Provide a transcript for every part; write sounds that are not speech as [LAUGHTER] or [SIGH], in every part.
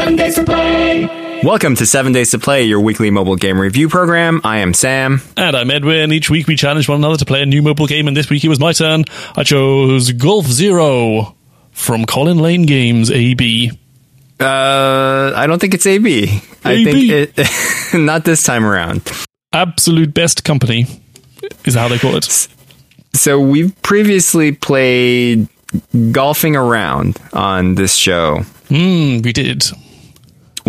Seven Days to Play. Welcome to 7 Days to Play, your weekly mobile game review program. I am Sam. And I'm Edwin. Each week we challenge one another to play a new mobile game, and this week it was my turn. I chose Golf Zero from Colin Lane Games AB. Uh, I don't think it's AB. I think it, [LAUGHS] not this time around. Absolute best company is how they call it. So we've previously played Golfing Around on this show, Hmm, we did.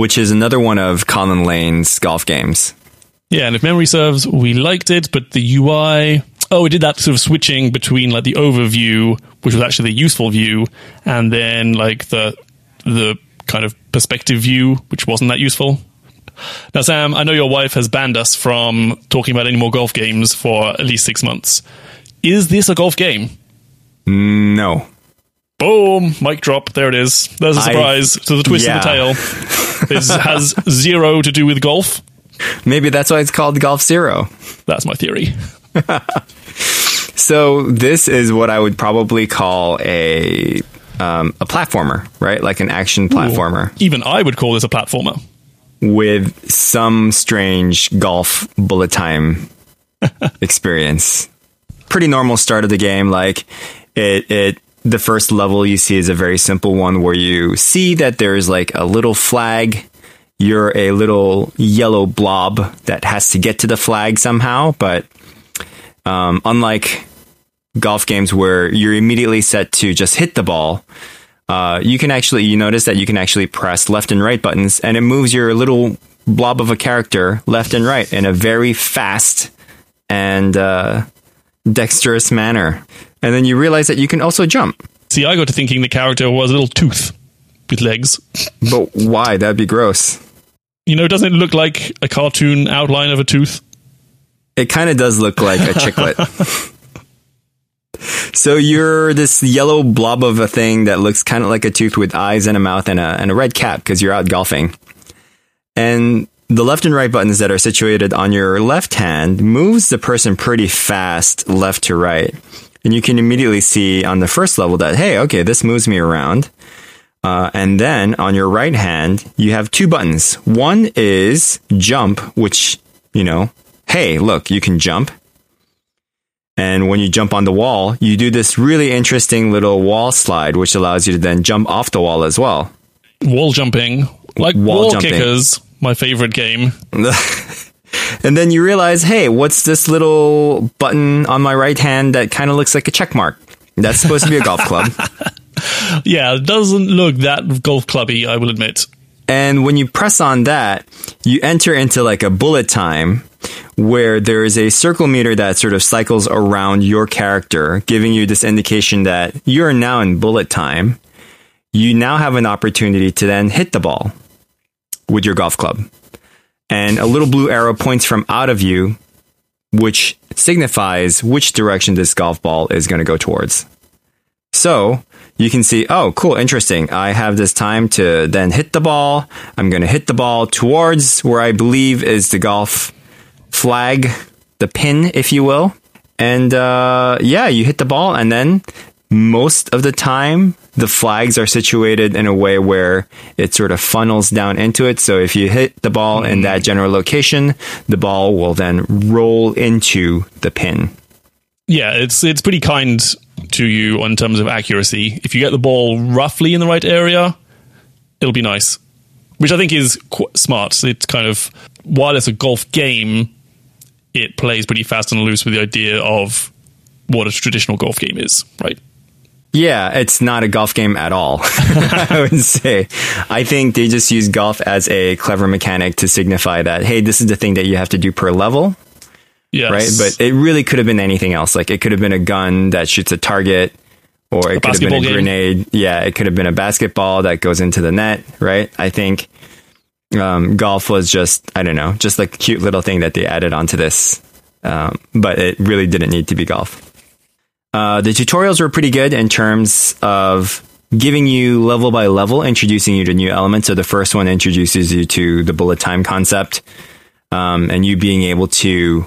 Which is another one of Colin Lane's golf games. Yeah, and if memory serves, we liked it, but the UI. Oh, we did that sort of switching between like the overview, which was actually the useful view, and then like the the kind of perspective view, which wasn't that useful. Now, Sam, I know your wife has banned us from talking about any more golf games for at least six months. Is this a golf game? No. Boom! Mic drop. There it is. There's a surprise. so the twist yeah. of the tail [LAUGHS] is, has zero to do with golf. Maybe that's why it's called Golf Zero. That's my theory. [LAUGHS] So this is what I would probably call a um, a platformer, right? Like an action platformer Even I would call this a platformer. with some strange golf bullet time [LAUGHS] experience. Pretty normal start of the game. Like it, it, the first level you see is a very simple one where you see that there's like a little flag. You're a little yellow blob that has to get to the flag somehow, but um, unlike golf games where you're immediately set to just hit the ball, uh, you can actually you notice that you can actually press left and right buttons, and it moves your little blob of a character left and right in a very fast and uh, dexterous manner. And then you realize that you can also jump. See, I got to thinking the character was a little tooth with legs. But why? That'd be gross. You know, doesn't it look like a cartoon outline of a tooth? It kind of does look like a chiclet. [LAUGHS] so you're this yellow blob of a thing that looks kind of like a tooth with eyes and a mouth and a, and a red cap because you're out golfing. And the left and right buttons that are situated on your left hand moves the person pretty fast left to right. And you can immediately see on the first level that, hey, okay, this moves me around. Uh, and then on your right hand, you have two buttons. One is jump, which, you know, hey, look, you can jump. And when you jump on the wall, you do this really interesting little wall slide, which allows you to then jump off the wall as well. Wall jumping. Like Wall wall, jumping. kickers, my favorite game. [LAUGHS] And then you realize, hey, what's this little button on my right hand that kind of looks like a check mark? That's supposed to be a golf club. [LAUGHS] Yeah, it doesn't look that golf clubby, I will admit. And when you press on that, you enter into like a bullet time where there is a circle meter that sort of cycles around your character, giving you this indication that you're now in bullet time. You now have an opportunity to then hit the ball with your golf club. And a little blue arrow points from out of you, which signifies which direction this golf ball is going to go towards. So you can see, oh, cool, interesting. I have this time to then hit the ball. I'm going to hit the ball towards where I believe is the golf flag, the pin, if you will. And uh, yeah, you hit the ball, and then most of the time, the flags are situated in a way where it sort of funnels down into it. So if you hit the ball in hmm. that general location, the ball will then roll into the pin. Yeah, it's it's pretty kind to you in terms of accuracy. If you get the ball roughly in the right area, it'll be nice. Which I think is qu- smart. It's kind of while it's a golf game, it plays pretty fast and loose with the idea of what a traditional golf game is, right? Yeah, it's not a golf game at all. [LAUGHS] I would say. I think they just use golf as a clever mechanic to signify that, hey, this is the thing that you have to do per level, Yes. right? But it really could have been anything else. Like it could have been a gun that shoots a target, or it could have been a game. grenade. Yeah, it could have been a basketball that goes into the net, right? I think um, golf was just, I don't know, just like a cute little thing that they added onto this. Um, but it really didn't need to be golf. Uh, the tutorials were pretty good in terms of giving you level by level, introducing you to new elements. So the first one introduces you to the bullet time concept, um, and you being able to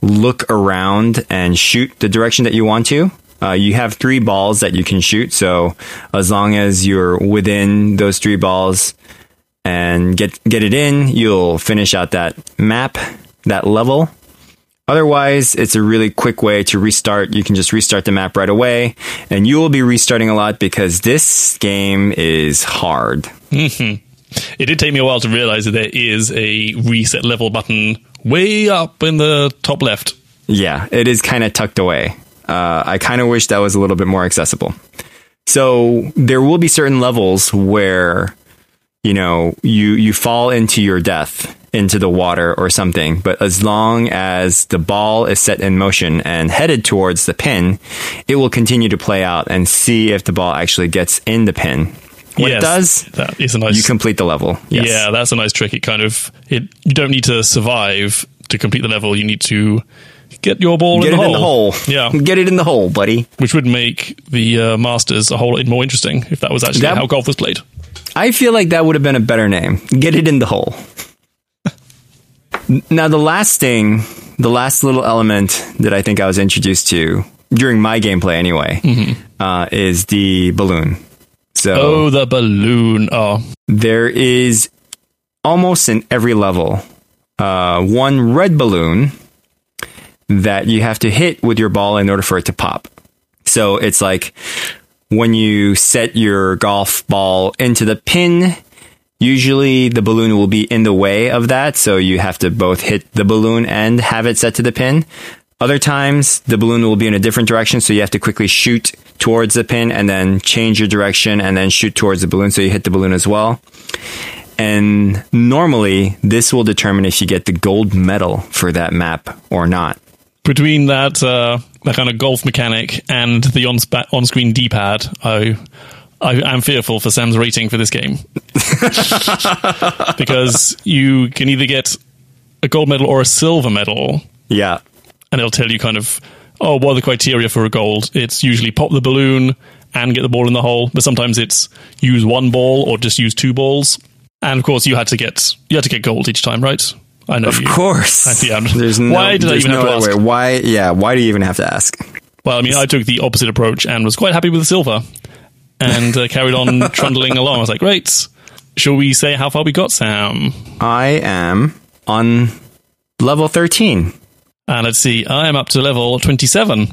look around and shoot the direction that you want to. Uh, you have three balls that you can shoot. So as long as you're within those three balls, and get get it in, you'll finish out that map, that level. Otherwise, it's a really quick way to restart. You can just restart the map right away, and you will be restarting a lot because this game is hard. It did take me a while to realize that there is a reset level button way up in the top left. Yeah, it is kind of tucked away. Uh, I kind of wish that was a little bit more accessible. So there will be certain levels where you know you you fall into your death into the water or something, but as long as the ball is set in motion and headed towards the pin, it will continue to play out and see if the ball actually gets in the pin. When Yes, it does, that is a nice. you complete the level. Yes. Yeah, that's a nice trick. It kind of it. You don't need to survive to complete the level. You need to get your ball Get in, it the in the hole. Yeah, [LAUGHS] Get it in the hole, buddy. which would make the uh, Masters a whole lot more interesting if that was actually That- how golf was played. I feel like that would have been a better name. Get it in the hole. Now, the last thing, the last little element that I think I was introduced to during my gameplay, anyway, uh, is the balloon. So Oh, the balloon! Oh, there is almost in every level uh, one red balloon that you have to hit with your ball in order for it to pop. So it's like when you set your golf ball into the pin, usually the balloon will be in the way of that. So you have to both hit the balloon and have it set to the pin. Other times, the balloon will be in a different direction, so you have to quickly shoot towards the pin and then change your direction and then shoot towards the balloon, so you hit the balloon as well. And normally, this will determine if you get the gold medal for that map or not. between that uh, that kind of golf mechanic and the on on screen D pad, I I am fearful for Sam's rating for this game [LAUGHS] because you can either get a gold medal or a silver medal, Yeah. and it'll tell you kind of oh what are the criteria for a gold. It's usually pop the balloon and get the ball in the hole, but sometimes it's use one ball or just use two balls. And of course, you had to get you had to get gold each time, right? I know Of you. course. Yeah. There's no, Why did I even have no to ask? way. Why? Yeah. Why do you even have to ask? Well, I mean, I took the opposite approach and was quite happy with the silver and uh, carried on [LAUGHS] trundling along. I was like, great. Shall we say how far we got, Sam? I am on level 13. And let's see, I am up to level 27.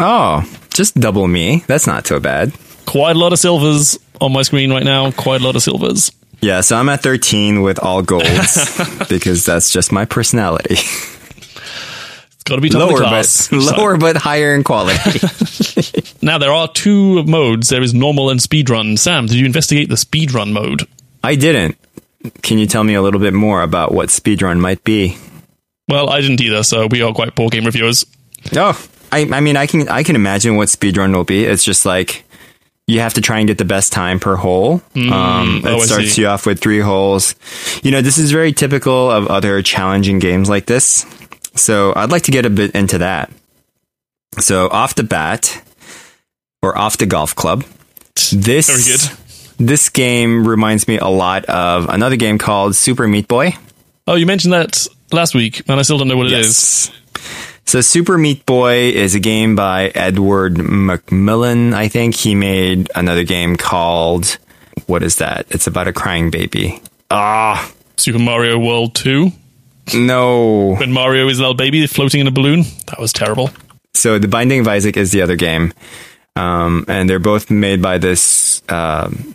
Oh, just double me. That's not too bad. Quite a lot of silvers on my screen right now. Quite a lot of silvers. Yeah, so I'm at 13 with all golds [LAUGHS] because that's just my personality. Got to be top lower, but. [LAUGHS] So- lower but higher in quality. [LAUGHS] now, there are two modes. There is normal and speedrun. Sam, did you investigate the speedrun mode? I didn't. Can you tell me a little bit more about what speedrun might be? Well, I didn't either, so we are quite poor game reviewers. Oh, I, I mean, I can I can imagine what speedrun will be. It's just like you have to try and get the best time per hole. um, oh, it starts you off with three holes. You know, this is very typical of other challenging games like this. So I'd like to get a bit into that. So off the bat, or off the golf club, this. This game reminds me a lot of another game called Super Meat Boy. Oh, you mentioned that last week, and I still don't know what it is. So Super Meat Boy is a game by Edward McMillen, I think. He made another game called what is that? It's about a crying baby. Ah, Super Mario World 2, no. when Mario is a little baby floating in a balloon. That was terrible. So The Binding of Isaac is the other game. Um, and they're both made by this um,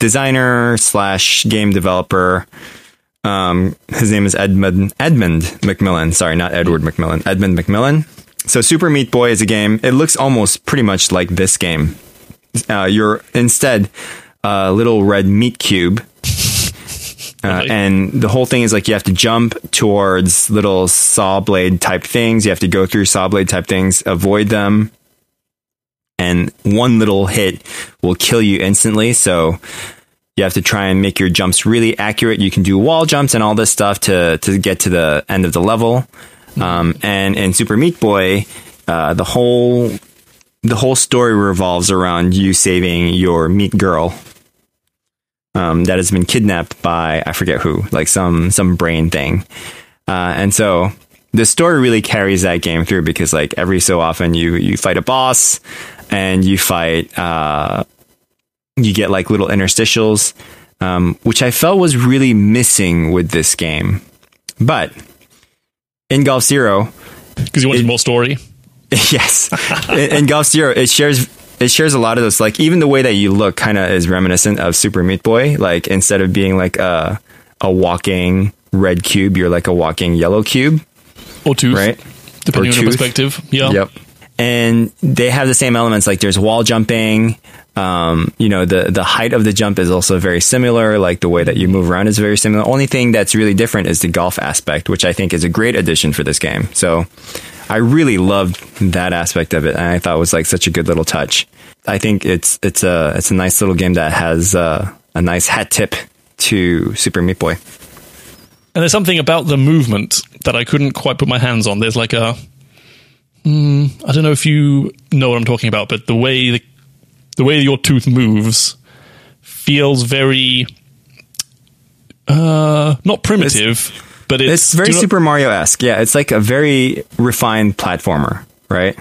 designer slash game developer. Um, his name is Edmund Edmund McMillen. Sorry, not Edward McMillen. Edmund McMillen. So Super Meat Boy is a game. It looks almost pretty much like this game. Uh, you're instead a little red meat cube. Uh, and the whole thing is like you have to jump towards little saw blade type things. You have to go through saw blade type things, avoid them, and one little hit will kill you instantly. So you have to try and make your jumps really accurate. You can do wall jumps and all this stuff to to get to the end of the level. Um, and in Super Meat Boy, uh, the whole the whole story revolves around you saving your meat girl um, that has been kidnapped by I forget who, like some some brain thing. Uh, and so the story really carries that game through because like every so often you you fight a boss and you fight uh, you get like little interstitials um, which I felt was really missing with this game. But in Golf Zero, Because you wanted It- more story. [LAUGHS] yes, in, in Golf Zero, it shares it shares a lot of those. Like even the way that you look, kind of is reminiscent of Super Meat Boy. Like instead of being like a a walking red cube, you're like a walking yellow cube, Or tooth. right? Depending Or on your perspective. Yeah. Yep. And they have the same elements. Like there's wall jumping. Um, you know, the the height of the jump is also very similar. Like the way that you move around is very similar. Only thing that's really different is the golf aspect, which I think is a great addition for this game. So I really loved that aspect of it, and I thought it was like such a good little touch. I think it's it's a it's a nice little game that has uh, a nice hat tip to Super Meat Boy. And there's something about the movement that I couldn't quite put my hands on. There's like a, mm, I don't know if you know what I'm talking about, but the way the, the way your tooth moves feels very, uh, not primitive, but it's, It's very you know- Super Mario esque. Yeah, it's like a very refined platformer, right?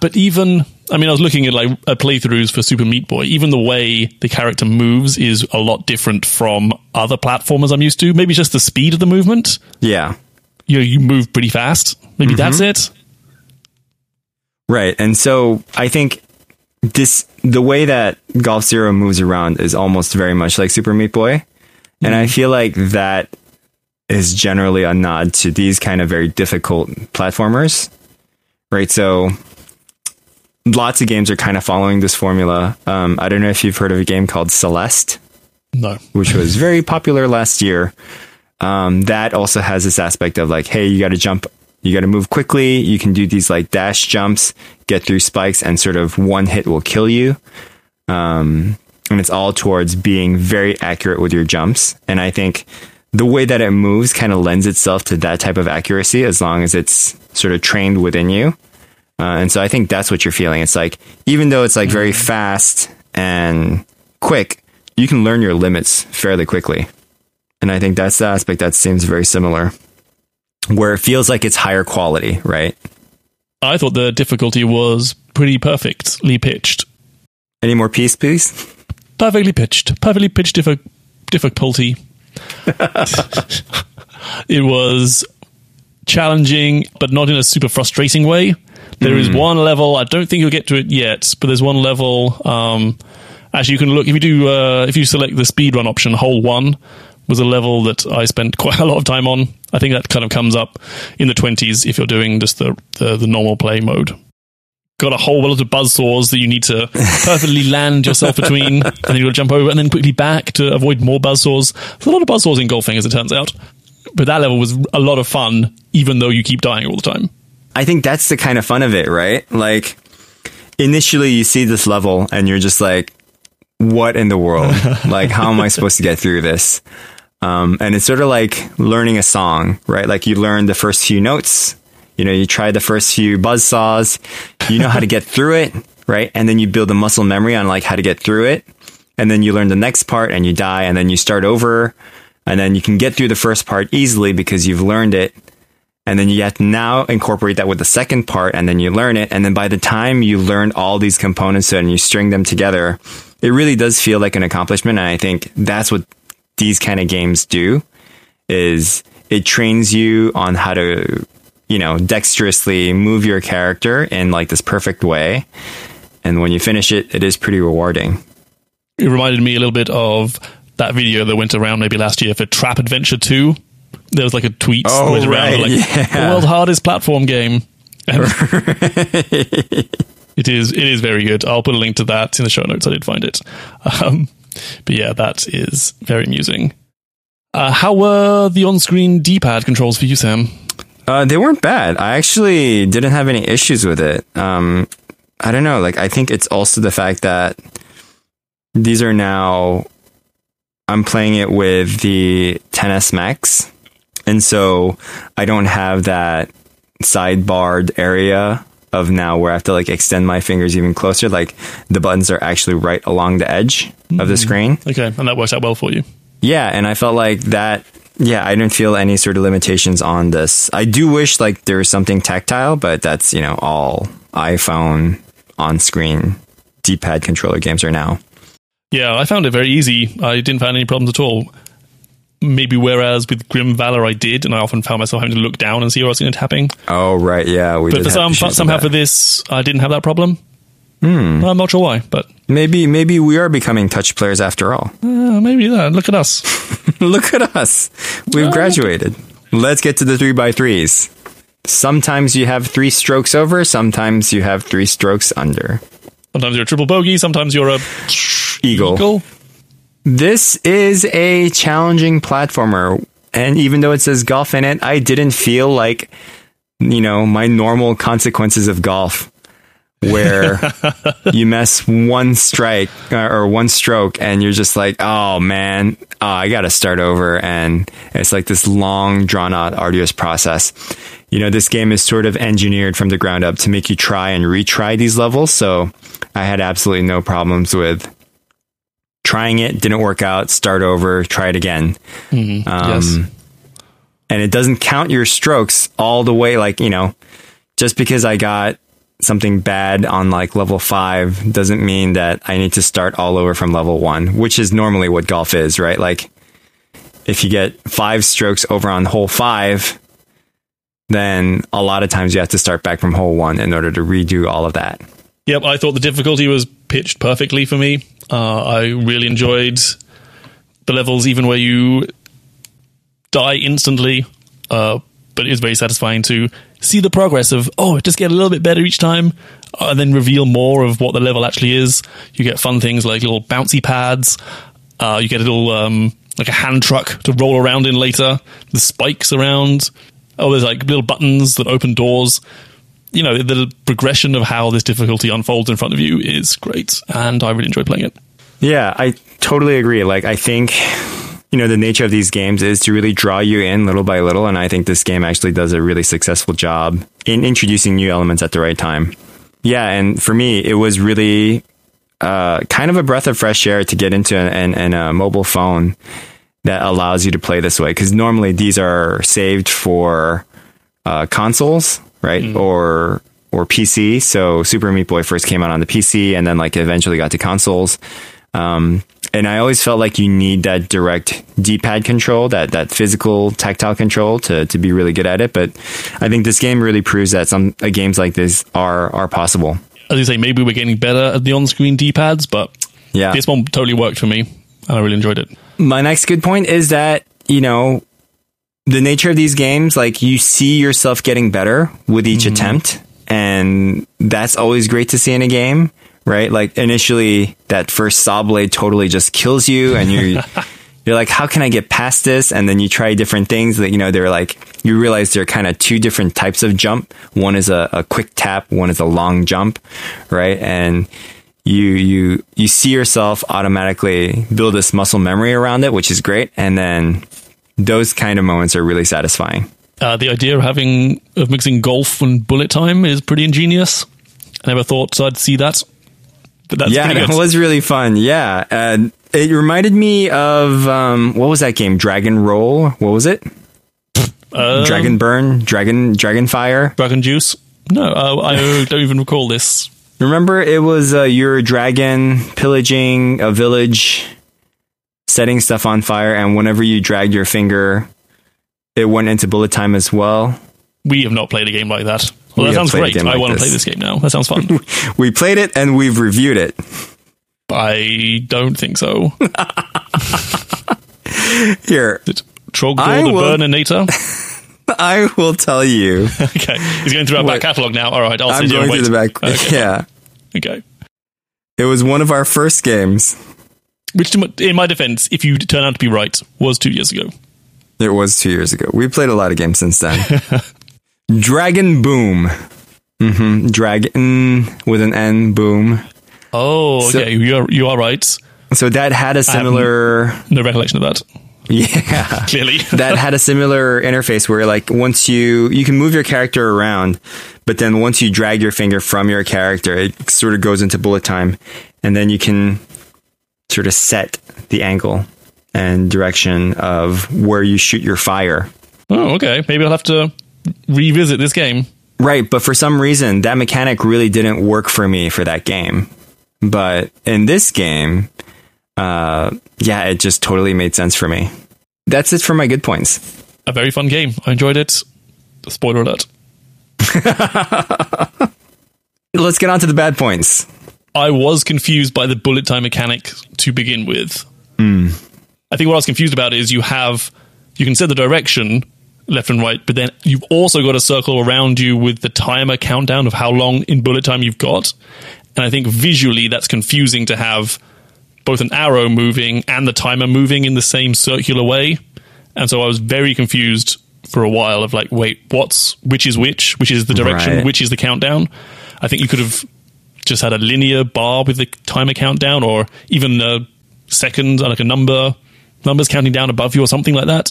But even, I mean, I was looking at like at playthroughs for Super Meat Boy. Even the way the character moves is a lot different from other platformers I'm used to. Maybe just the speed of the movement. Yeah. You you move pretty fast. Maybe mm-hmm. that's it. Right. And so I think this the way that Golf Zero moves around is almost very much like Super Meat Boy. And I mm-hmm. feel like that is generally a nod to these kind of very difficult platformers. Right. So lots of games are kind of following this formula. Um, I don't know if you've heard of a game called Celeste No. which was very popular last year. Um, that also has this aspect of like, hey, you got to jump, you got to move quickly. You can do these like dash jumps, get through spikes, and sort of one hit will kill you. Um, and it's all towards being very accurate with your jumps. And I think the way that it moves kind of lends itself to that type of accuracy as long as it's sort of trained within you. Uh, and so I think that's what you're feeling. It's like, even though it's like very fast and quick, you can learn your limits fairly quickly. And I think that's the aspect that seems very similar, where it feels like it's higher quality, right? I thought the difficulty was pretty perfectly pitched. Any more peace, please? Perfectly pitched. Perfectly pitched diffi- difficulty. [LAUGHS] it was challenging, but not in a super frustrating way. There is one level, I don't think you'll get to it yet, but there's one level. Um, actually, you can look, if you do, uh, if you select the speedrun option, hole one was a level that I spent [LAUGHS] quite a lot of time on. I think that kind of comes up in the 20s if you're doing just the, the, the normal play mode. Got a whole lot of buzzsaws that you need to perfectly land yourself between, [LAUGHS] and then you'll jump over and then quickly back to avoid more buzzsaws. There's a lot of buzzsaws in golfing, as it turns out. But that level was a lot of fun, even though you keep dying all the time. I think that's the kind of fun of it, right? Like, initially you see this level and you're just like, what in the world? [LAUGHS] like, how am I supposed to get through this? Um, and it's sort of like learning a song, right? Like you learn the first few notes, you know, you try the first few buzz saws, you know how to get through it, right? And then you build a muscle memory on like how to get through it. And then you learn the next part and you die and then you start over. And then you can get through the first part easily because you've learned it. And then you have to now incorporate that with the second part and then you learn it. And then by the time you learn all these components and you string them together, it really does feel like an accomplishment. And I think that's what these kind of games do is it trains you on how to, you know, dexterously move your character in like this perfect way. And when you finish it, it is pretty rewarding. It reminded me a little bit of that video that went around maybe last year for Trap Adventure 2. There was like a tweet that Oh, went around right, like yeah. the world's hardest platform game. [LAUGHS] It is it is very good. I'll put a link to that in the show notes. I did find it. Um, but yeah, that is very amusing. Uh, how were the on-screen D-pad controls for you, Sam? Uh, they weren't bad. I actually didn't have any issues with it. Um, I don't know. Like, I think it's also the fact that these are now, I'm playing it with the XS Max. And so I don't have that sidebarred area of now where I have to like extend my fingers even closer. Like the buttons are actually right along the edge of the screen. Okay, and that works out well for you. Yeah, and I felt like that. Yeah, I didn't feel any sort of limitations on this. I do wish like there was something tactile, but that's you know all iPhone on screen D-pad controller games are now. Yeah, I found it very easy. I didn't find any problems at all. Maybe whereas with Grim Valor I did, and I often found myself having to look down and see where I was going to tapping. Oh right, yeah. We But did for some, somehow for this, I didn't have that problem. Hmm. I'm not sure why, but maybe maybe we are becoming touch players after all. uh, maybe that. Look at us. [LAUGHS] Look at us. We've graduated. Let's get to the three by threes. Sometimes you have three strokes over, sometimes you have three strokes under. Sometimes you're a triple bogey, sometimes you're a Eagle. eagle. This is a challenging platformer, and even though it says golf in it, I didn't feel like, you know, my normal consequences of golf, where [LAUGHS] you mess one strike uh, or one stroke, and you're just like, oh man, oh, I got to start over, and it's like this long, drawn out, arduous process. You know, this game is sort of engineered from the ground up to make you try and retry these levels, so I had absolutely no problems with trying it. Didn't work out. Start over. Try it again. Um, yes. and it doesn't count your strokes all the way like you know just because i got something bad on like level 5 doesn't mean that i need to start all over from level 1 which is normally what golf is right like if you get 5 strokes over on hole 5 then a lot of times you have to start back from hole 1 in order to redo all of that Yep, I thought the difficulty was pitched perfectly for me. Uh, I really enjoyed the levels, even where you die instantly. Uh, but it is very satisfying to see the progress of oh, just get a little bit better each time, uh, and then reveal more of what the level actually is. You get fun things like little bouncy pads. Uh, you get a little um, like a hand truck to roll around in later. The spikes around. Oh, there's like little buttons that open doors you know, the progression of how this difficulty unfolds in front of you is great, and I really enjoy playing it. Yeah, I totally agree. Like, I think, you know, the nature of these games is to really draw you in little by little. And I think this game actually does a really successful job in introducing new elements at the right time. Yeah. And for me, it was really uh, kind of a breath of fresh air to get into an, an, a mobile phone that allows you to play this way. Because normally these are saved for uh, consoles, right? Or or PC. So Super Meat Boy first came out on the PC, and then like eventually got to consoles. Um, and I always felt like you need that direct D-pad control, that that physical tactile control to to be really good at it. But I think this game really proves that some uh, games like this are are possible. As you say, maybe we're getting better at the on-screen D-pads, but Yeah. this one totally worked for me, and I really enjoyed it. My next good point is that, you know, the nature of these games, like you see yourself getting better with each attempt. And that's always great to see in a game, right? Like initially that first saw blade totally just kills you and you're, [LAUGHS] you're like, how can I get past this? And then you try different things that, you know, they're like, you realize there are kind of two different types of jump. One is a, a quick tap. One is a long jump, right? And you you you see yourself automatically build this muscle memory around it, which is great. And then those kind of moments are really satisfying. Uh, the idea of having of mixing golf and bullet time is pretty ingenious. I never thought I'd see that, that's yeah, that was really fun. Yeah, and it reminded me of um, what was that game? Dragon Roll. What was it? Um, Dragon Burn. Dragon Dragon Fire. Dragon Juice. No, uh, I don't even recall this. Remember, it was uh, your dragon pillaging a village, setting stuff on fire, and whenever you dragged your finger, it went into bullet time as well. We have not played a game like that. Well, that sounds great. I like want to play this game now. That sounds fun. [LAUGHS] We played it and we've reviewed it. I don't think so. [LAUGHS] Here. Trogdor the will- Burninator? [LAUGHS] I will tell you. okay. He's going through our back catalogue now. All right, I'll I'm here going and to wait. the back. Okay. Yeah. Okay. It was one of our first games. Which, in my defense, if you turn out to be right, was two years ago. It was two years ago. We played a lot of games since then. Dragon Boom. hmm Dragon with an N, boom. Oh, So- okay. you are you are right. So that had a similar, No recollection of that. yeah, [LAUGHS] Clearly, [LAUGHS] that had a similar interface where like once you, you can move your character around, but then once you drag your finger from your character, it sort of goes into bullet time and then you can sort of set the angle and direction of where you shoot your fire. oh, okay. Maybe I'll have to revisit this game. Right, but for some reason that mechanic really didn't work for me for that game. But in this game, uh, yeah, it just totally made sense for me. That's it for my good points. A very fun game. I enjoyed it. Spoiler alert. [LAUGHS] Let's get on to the bad points. I was confused by the bullet time mechanic to begin with. Hmm. I think what I was confused about is you have you can set the direction left and right, but then you've also got a circle around you with the timer countdown of how long in bullet time you've got. And I think visually that's confusing to have both an arrow moving and the timer moving in the same circular way. And so I was very confused for a while of like, wait, what's which is which? Which is the direction? Right. Which is the countdown? I think you could have just had a linear bar with the timer countdown, or even a second, like a number, numbers counting down above you, or something like that.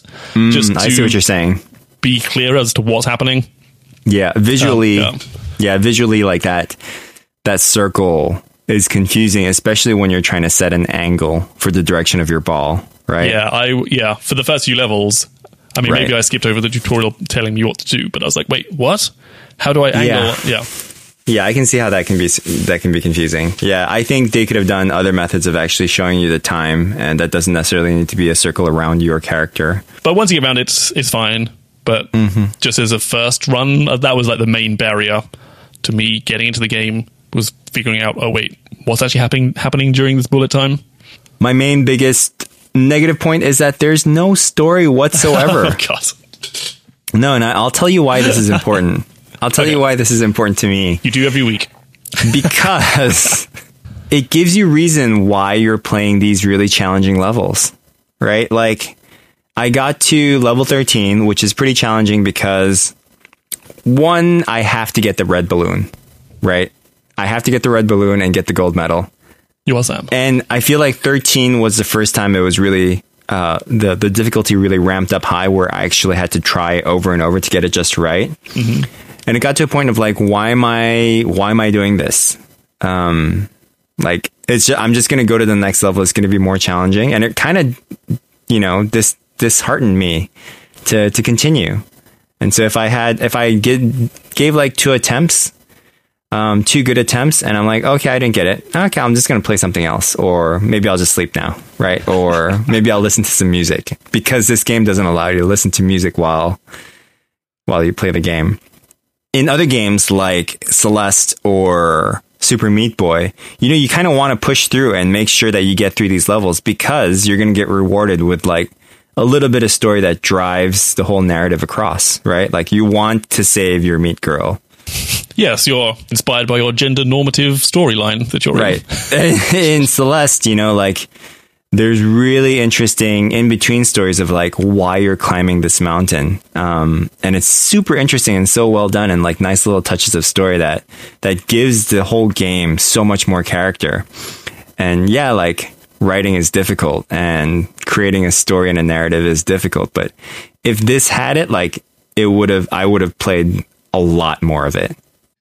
just Mm, I see what you're saying. be clear as to what's happening. Yeah, visually, Oh, yeah, visually, like that, that circle is confusing, especially when you're trying to set an angle for the direction of your ball, right? Yeah, I yeah. For the first few levels, I mean, Right. maybe I skipped over the tutorial telling me what to do, but I was like, wait, what? How do I angle? Yeah. Yeah, Yeah, I can see how that can be that can be confusing. Yeah, I think they could have done other methods of actually showing you the time, and that doesn't necessarily need to be a circle around your character. but once you get around it, it's, it's fine. But Mm-hmm. just as a first run, uh, that was like the main barrier to me getting into the game was figuring out, oh wait, what's actually happening happening during this bullet time? My main biggest negative point is that there's no story whatsoever. [LAUGHS] Oh god, no, and I'll tell you why this is important. [LAUGHS] I'll tell you why this is important to me. you do every week. [LAUGHS] [LAUGHS] because it gives you reason why you're playing these really challenging levels, right? Like I got to level 13, which is pretty challenging because one, I have to get the red balloon, right? I have to get the red balloon and get the gold medal. You Sam. And I feel like 13 was the first time it was really uh, the the difficulty really ramped up high, where I actually had to try over and over to get it just right. And it got to a point of like, why am I why am I doing this? Um, like it's just, I'm just going to go to the next level. It's going to be more challenging, and it kind of you know this disheartened me to to continue. And so if I had if I gave like two attempts, um, two good attempts, and I'm like, okay, I didn't get it. Okay, I'm just gonna play something else, or maybe I'll just sleep now, right? Or [LAUGHS] maybe I'll listen to some music because this game doesn't allow you to listen to music while while you play the game. In other games like Celeste or Super Meat Boy, you know, you kind of want to push through and make sure that you get through these levels because you're going to get rewarded with like a little bit of story that drives the whole narrative across, right? Like you want to save your meat girl. [LAUGHS] Yes, you're inspired by your gender normative storyline that you're in. Right. [LAUGHS] in Celeste, you know, like there's really interesting in between stories of like why you're climbing this mountain. Um, and it's super interesting and so well done and like nice little touches of story that, that gives the whole game so much more character. And yeah, like writing is difficult and creating a story and a narrative is difficult. But if this had it, like it would have, I would have played a lot more of it.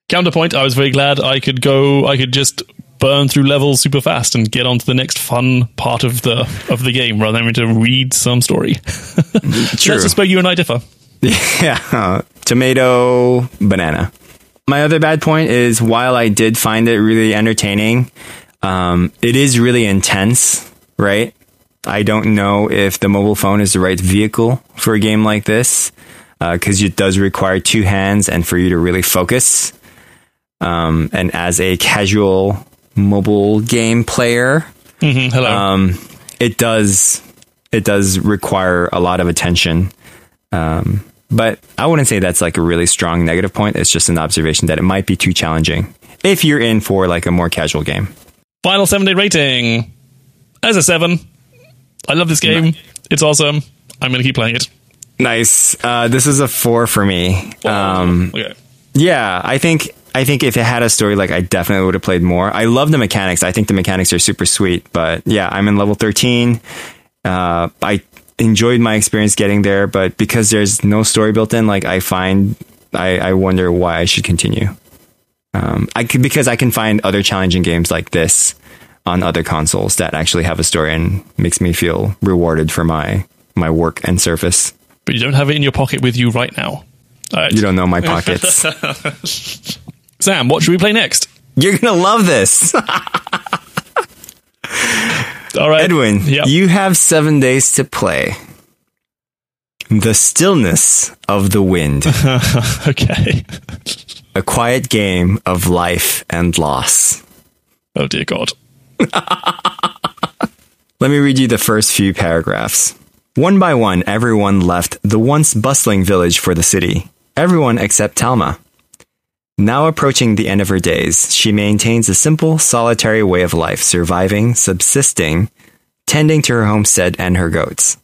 Counterpoint, I was very glad I could go I could just burn through levels super fast and get on to the next fun part of the of the game rather than having to read some story. [LAUGHS] True. Let's just where you and I differ. [LAUGHS] Yeah, uh, tomato, banana. My other bad point is while I did find it really entertaining, um, it is really intense, right? I don't know if the mobile phone is the right vehicle for a game like this because it does require two hands and for you to really focus. Um, and as a casual mobile game player, Mhm, hello. um, it does it does require a lot of attention. Um, but I wouldn't say that's like a really strong negative point. It's just an observation that it might be too challenging if you're in for like a more casual game. Final seven day rating. As a seven. I love this game. It's awesome. I'm gonna keep playing it. Nice. Uh, this is a four for me. Um, okay. yeah, I think I think if it had a story, like I definitely would have played more. I love the mechanics. I think the mechanics are super sweet. But yeah, I'm in level 13. Uh, I enjoyed my experience getting there, but because there's no story built in, like I find I, I wonder why I should continue. Um, I could because I can find other challenging games like this on other consoles that actually have a story and makes me feel rewarded for my my work and service. But you don't have it in your pocket with you right now. You don't know my [LAUGHS] pockets. [LAUGHS] Sam, what should we play next? You're gonna love this. [LAUGHS] All right. Edwin, Yep. you have seven days to play. The Stillness of the Wind, [LAUGHS] okay. a quiet game of life and loss. Oh dear God. [LAUGHS] Let me read you the first few paragraphs. One by one, everyone left the once bustling village for the city. Everyone except Talma. Now approaching the end of her days, she maintains a simple, solitary way of life, surviving, subsisting, tending to her homestead and her goats.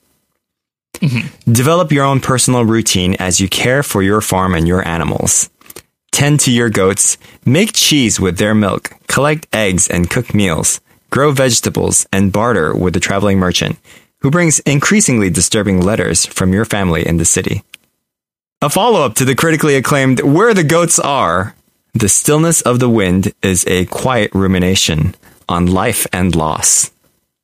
Mm-hmm. Develop your own personal routine as you care for your farm and your animals. Tend to your goats, make cheese with their milk, collect eggs and cook meals, grow vegetables, and barter with the traveling merchant, who brings increasingly disturbing letters from your family in the city. A follow up to the critically acclaimed Where the Goats Are, The Stillness of the Wind is a quiet rumination on life and loss.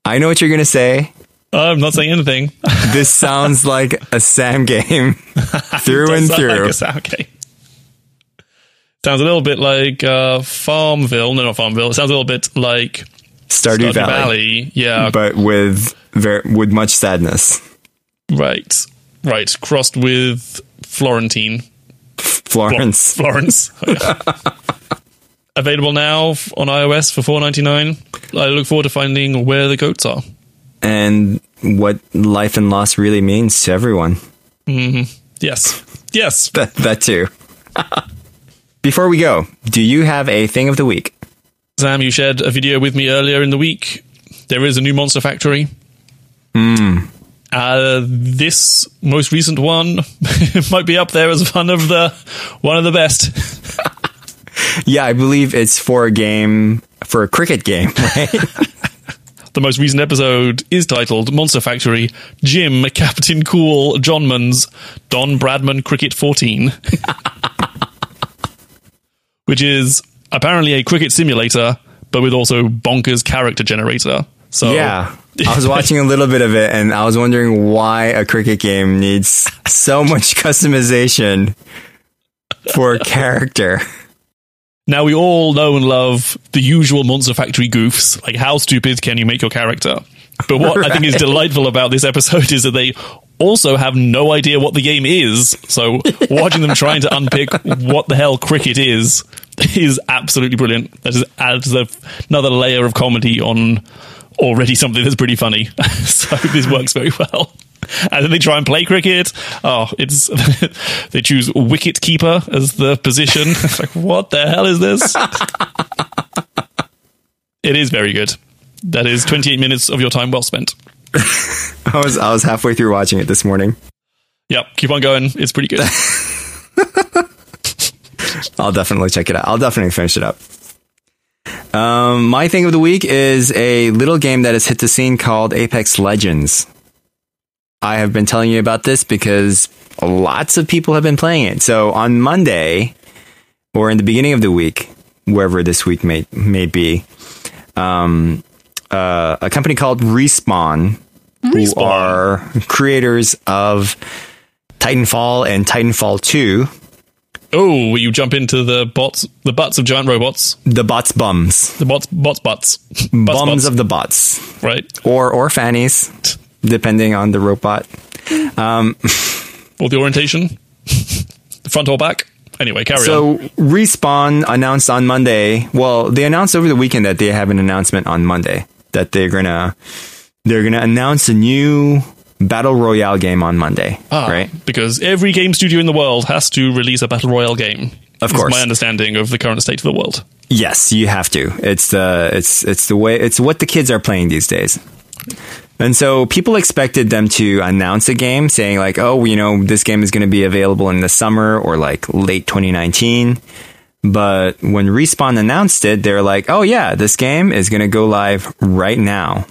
I know what you're going to say. I'm not saying anything. [LAUGHS] This sounds like a Sam game [LAUGHS] through and through. Like a sound game. Sounds a little bit like uh, Farmville. No, not Farmville. It sounds a little bit like Stardew Stardew Valley, Valley. Yeah, but with ver- with much sadness. right. Right. Crossed with Florentine. Florence. Florence. [LAUGHS] Oh. Available now on iOS for four ninety nine. I look forward to finding where the goats are. and what life and loss really means to everyone. Mm-hmm. Yes. Yes. [LAUGHS] That, that too. [LAUGHS] Before we go, do you have a thing of the week? Sam, you shared a video with me earlier in the week. There is a new Monster Factory. Hmm. Uh, this most recent one [LAUGHS] might be up there as one of the one of the best. [LAUGHS] Yeah, I believe it's for a game, for a cricket game, [LAUGHS] right? The most recent episode is titled Monster Factory Jim Captain Cool Johnman's Don Bradman Cricket 14. Which is apparently a cricket simulator, but with also bonkers character generator. So yeah. I was watching a little bit of it and I was wondering why a cricket game needs so much customization for a character. Now we all know and love the usual Monster Factory goofs, like how stupid can you make your character? But what I think is [LAUGHS] delightful about this episode is that they also have no idea what the game is. So watching them trying to unpick what the hell cricket is is absolutely brilliant. That just adds a, another layer of comedy on already something that's pretty funny. [LAUGHS] so this works very well. And then they try and play cricket. Oh, it's [LAUGHS] they choose wicket keeper as the position. [LAUGHS] It's like, what the hell is this? it is very good. That is 28 minutes of your time well spent. I was I was halfway through watching it this morning. Yep, keep on going. It's pretty good. I'll definitely check it out. I'll definitely finish it up. Um, my thing of the week is a little game that has hit the scene called Apex Legends. I have been telling you about this because lots of people have been playing it. So on Monday, or in the beginning of the week, wherever this week may may be, um, uh, a company called Respawn, who are creators of Titanfall and Titanfall Two, oh, you jump into the bots, the butts of giant robots, the bots bums. the bots, bots, butts, butts, bums butts, of the bots right, or or fannies depending on the robot. Um, or the orientation, [LAUGHS] the front or back. Anyway, carry on. so respawn announced on monday well they announced over the weekend that they have an announcement on monday that they're gonna they're gonna announce a new battle royale game on monday Ah, right Because every game studio in the world has to release a battle royale game. Of course. my understanding of the current state of the world. yes you have to it's the it's it's the way it's what the kids are playing these days and so people expected them to announce a game saying like, oh, you know, this game is going to be available in the summer or like late 2019. But when Respawn announced it, they're like, oh yeah, this game is going to go live right now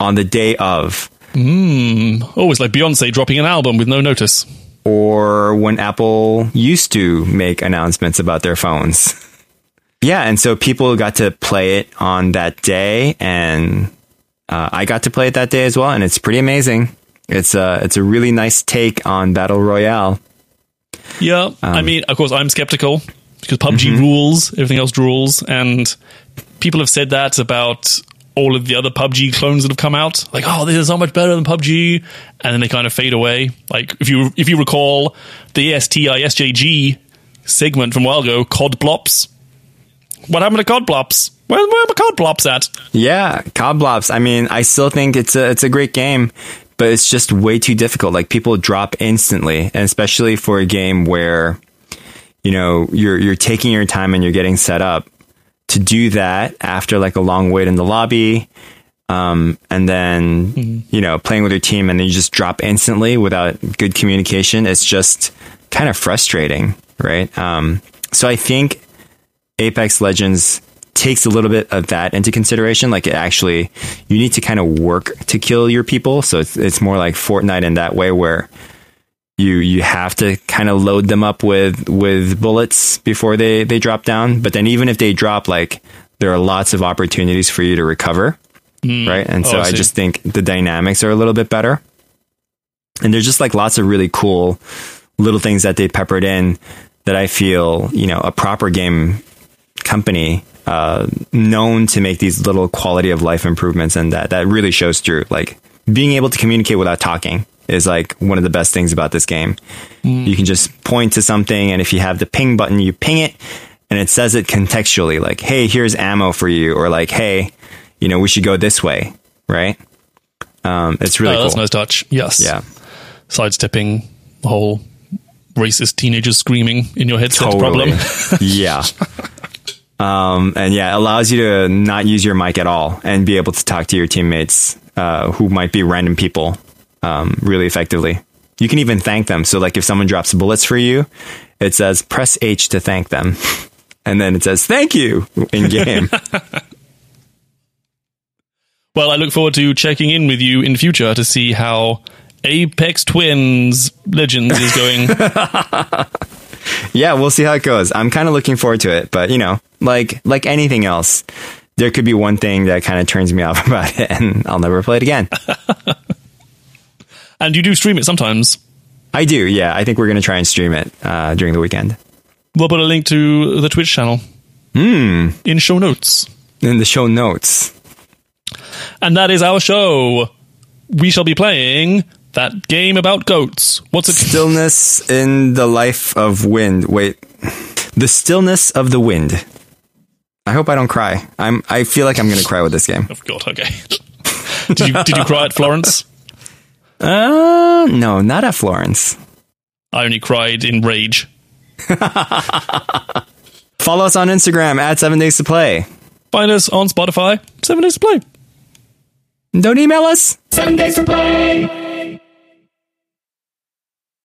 on the day of Oh, it's like Beyonce dropping an album with no notice. or when Apple used to make announcements about their phones. Yeah, and so people got to play it on that day, and uh, I got to play it that day as well, and it's pretty amazing. It's a it's a really nice take on battle royale. Yeah, Um, I mean, of course, I'm skeptical because PUBG Mm-hmm. rules, everything else rules, and people have said that about all of the other PUBG clones that have come out. Like, oh, this is so much better than PUBG, and then they kind of fade away. Like if you if you recall the ASTI SJG segment from a while ago, COD Blops. What happened to COD Blops? Where, where are COD Blops at? Yeah, COD Blops. I mean, I still think it's a it's a great game, but it's just way too difficult. Like people drop instantly, and especially for a game where you know you're you're taking your time and you're getting set up to do that after like a long wait in the lobby. Um, and then, mm-hmm. you know, playing with your team and then you just drop instantly without good communication. It's just kind of frustrating, right? Um, so I think Apex Legends takes a little bit of that into consideration. Like it actually, you need to kind of work to kill your people. So it's, it's more like Fortnite in that way where you, you have to kind of load them up with, with bullets before they, they drop down. But then even if they drop, like there are lots of opportunities for you to recover. Mm. Right. And so oh, I, I just think the dynamics are a little bit better. And there's just like lots of really cool little things that they peppered in that I feel, you know, a proper game company uh, known to make these little quality of life improvements, and that that really shows through. Like being able to communicate without talking is like one of the best things about this game. Mm. You can just point to something, and if you have the ping button, you ping it, and it says it contextually, like, "Hey, here's ammo for you," or like, "Hey, you know, we should go this way," right? Um, it's really oh, cool. That's nice touch. Yes. Yeah. Sidestepping the whole racist teenagers screaming in your headset totally. problem. [LAUGHS] [LAUGHS] yeah. Um, and yeah, it allows you to not use your mic at all and be able to talk to your teammates uh, who might be random people um, really effectively. You can even thank them. So, like if someone drops bullets for you, it says press H to thank them, and then it says thank you in game. [LAUGHS] well, I look forward to checking in with you in future to see how Apex Twins Legends is going. [LAUGHS] yeah, we'll see how it goes. I'm kind of looking forward to it, but you know, like like anything else, there could be one thing that kind of turns me off [LAUGHS] about it, and I'll never play it again. And you do stream it sometimes. I do, yeah. I think we're going to try and stream it uh, during the weekend. We'll put a link to the Twitch channel mm. in show notes. In the show notes. And that is our show. We shall be playing that game about goats. What's it? Stillness in the life of wind. Wait. The stillness of the wind. I hope I don't cry. I'm. I feel like I'm going to cry with this game. Oh God. Okay. [LAUGHS] did you Did you cry at Florence? [LAUGHS] Uh, no, not at Florence. I only cried in rage. [LAUGHS] Follow us on Instagram at Seven Days to Play. Find us on Spotify. Seven Days to Play. Don't email us. Seven Days to Play.